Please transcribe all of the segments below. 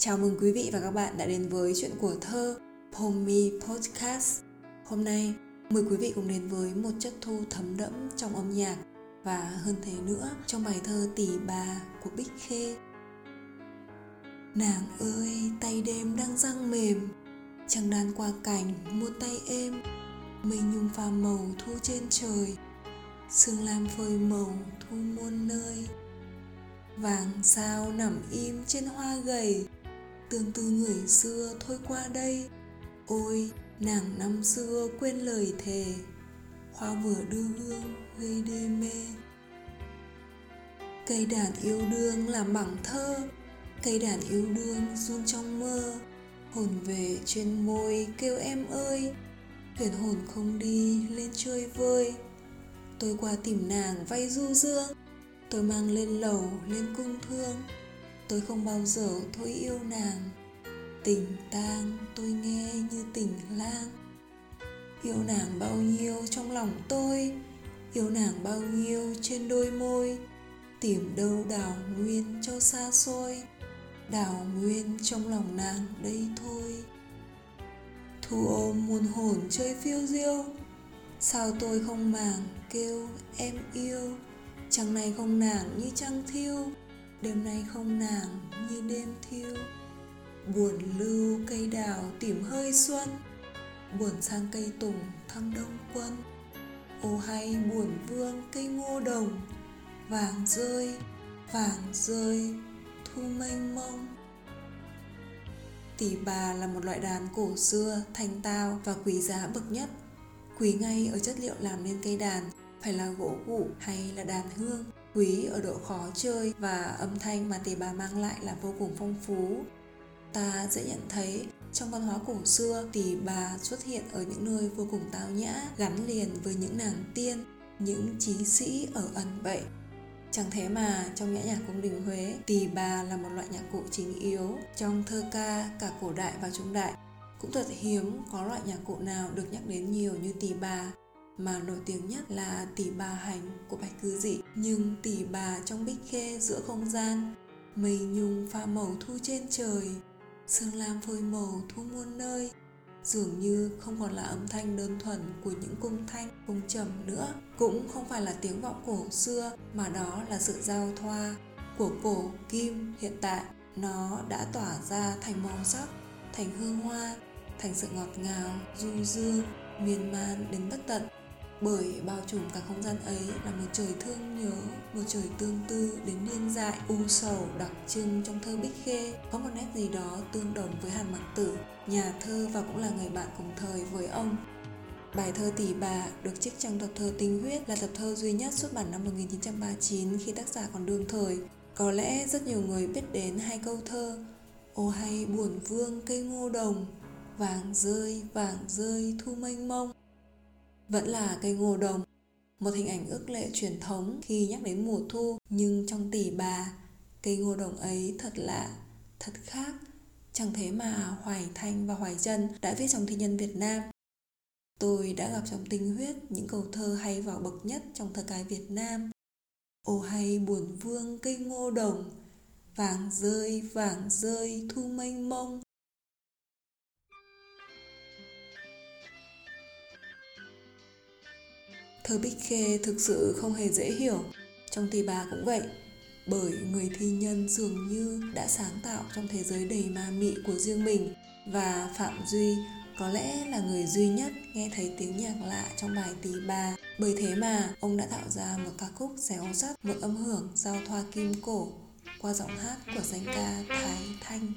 Chào mừng quý vị và các bạn đã đến với chuyện của thơ Pomi Podcast. Hôm nay, mời quý vị cùng đến với một chất thu thấm đẫm trong âm nhạc và hơn thế nữa trong bài thơ Tỷ bà của Bích Khê. Nàng ơi, tay đêm đang răng mềm, chẳng đàn qua cảnh muôn tay êm, mây nhung pha màu thu trên trời, sương lam phơi màu thu muôn nơi. Vàng sao nằm im trên hoa gầy, tương tư người xưa thôi qua đây. Ôi, nàng năm xưa quên lời thề, hoa vừa đưa hương gây đê mê. Cây đàn yêu đương làm bằng thơ, cây đàn yêu đương run trong mơ. Hồn về trên môi kêu em ơi, thuyền hồn không đi lên chơi vơi. Tôi qua tìm nàng vay du dương, tôi mang lên lầu lên cung thương tôi không bao giờ thôi yêu nàng. Tình tang, tôi nghe như tình lang. Yêu nàng bao nhiêu trong lòng tôi, yêu nàng bao nhiêu trên đôi môi. Tìm đâu đào nguyên cho xa xôi đào nguyên trong lòng nàng đây thôi. Thu ôm muôn hồn chơi phiêu diêu. Sao tôi không màng kêu em yêu? Chẳng này không nàng như trăng thiêu đêm nay không nàng như đêm thiêu. Buồn lưu cây đào tìm hơi xuân. Buồn sang cây tùng thăm đông quân. Ô hay buồn vương cây ngô đồng. Vàng rơi vàng rơi, thu mênh mông. Tỷ bà là một loại đàn cổ xưa thanh tao và quý giá bậc nhất. Quý ngay ở chất liệu làm nên cây đàn, phải là gỗ củ hay là đàn hương quý ở độ khó chơi và âm thanh mà tỳ bà mang lại là vô cùng phong phú. Ta dễ nhận thấy trong văn hóa cổ xưa tỷ bà xuất hiện ở những nơi vô cùng tao nhã gắn liền với những nàng tiên những trí sĩ ở ẩn vậy Chẳng thế mà trong nhã nhạc cung đình Huế, tỳ bà là một loại nhạc cụ chính yếu. Trong thơ ca, cả cổ đại và trung đại, cũng thật hiếm có loại nhạc cụ nào được nhắc đến nhiều như tỳ bà mà nổi tiếng nhất là tỷ bà hành của bạch cư dị. Nhưng tỷ bà trong bích khê giữa không gian, mây nhung pha màu thu trên trời, sương lam phơi màu thu muôn nơi. Dường như không còn là âm thanh đơn thuần của những cung thanh, cung trầm nữa. Cũng không phải là tiếng vọng cổ xưa, mà đó là sự giao thoa của cổ kim hiện tại. Nó đã tỏa ra thành màu sắc, thành hương hoa, thành sự ngọt ngào, du dương miên man đến bất tận bởi bao trùm cả không gian ấy là một trời thương nhớ một trời tương tư đến điên dại u sầu đặc trưng trong thơ bích khê. Có một nét gì đó tương đồng với hàn mặc tử nhà thơ và cũng là người bạn cùng thời với ông. Bài thơ Tỷ Bà được trích trong tập thơ Tinh Huyết là tập thơ duy nhất xuất bản năm 1939 khi tác giả còn đương thời. Có lẽ rất nhiều người biết đến hai câu thơ Ô hay buồn vương cây ngô đồng, vàng rơi, vàng rơi thu mênh mông vẫn là cây ngô đồng, một hình ảnh ước lệ truyền thống khi nhắc đến mùa thu. Nhưng trong tỷ bà, cây ngô đồng ấy thật lạ, thật khác. Chẳng thế mà hoài thanh và hoài chân đã viết trong thi nhân việt nam. Tôi đã gặp trong tinh huyết, những câu thơ hay vào bậc nhất trong thơ cái việt nam. Ô hay buồn vương cây ngô đồng, vàng rơi vàng rơi, thu mênh mông. Thơ Bích Khê thực sự không hề dễ hiểu, trong thì bà cũng vậy, bởi người thi nhân dường như đã sáng tạo trong thế giới đầy ma mị của riêng mình. Và Phạm Duy có lẽ là người duy nhất nghe thấy tiếng nhạc lạ trong bài tí bà. Bởi thế mà ông đã tạo ra một ca khúc xéo sắt một âm hưởng giao thoa kim cổ qua giọng hát của danh ca Thái Thanh.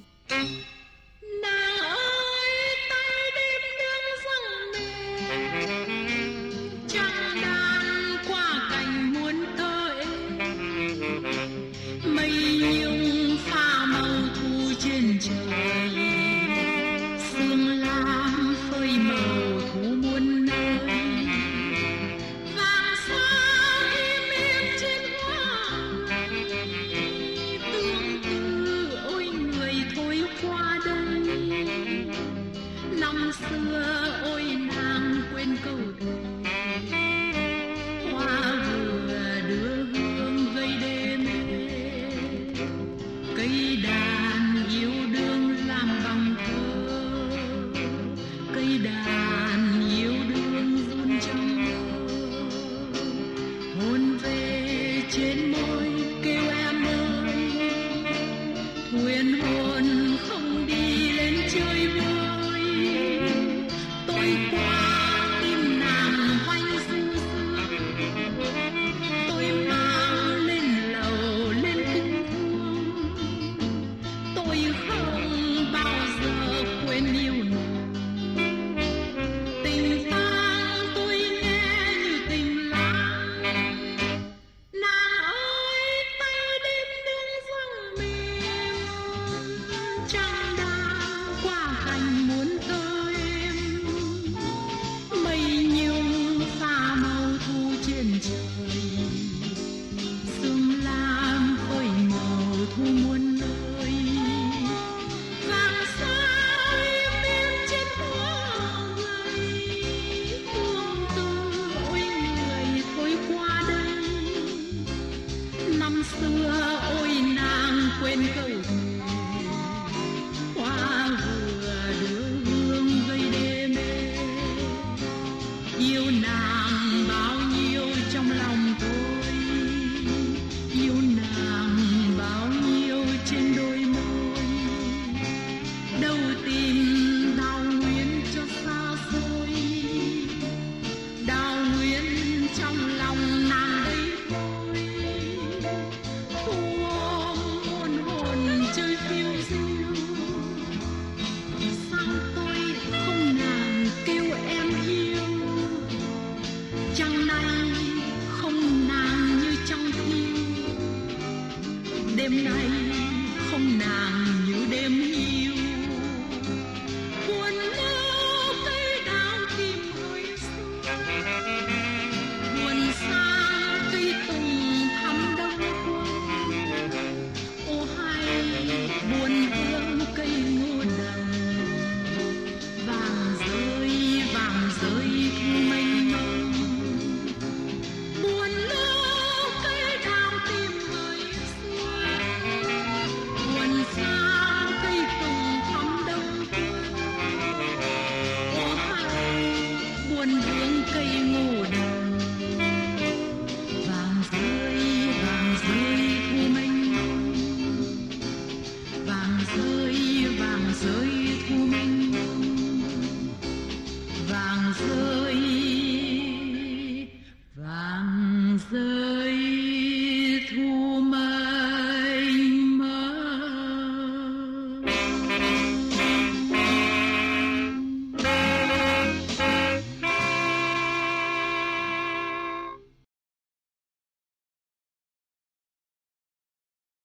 Đêm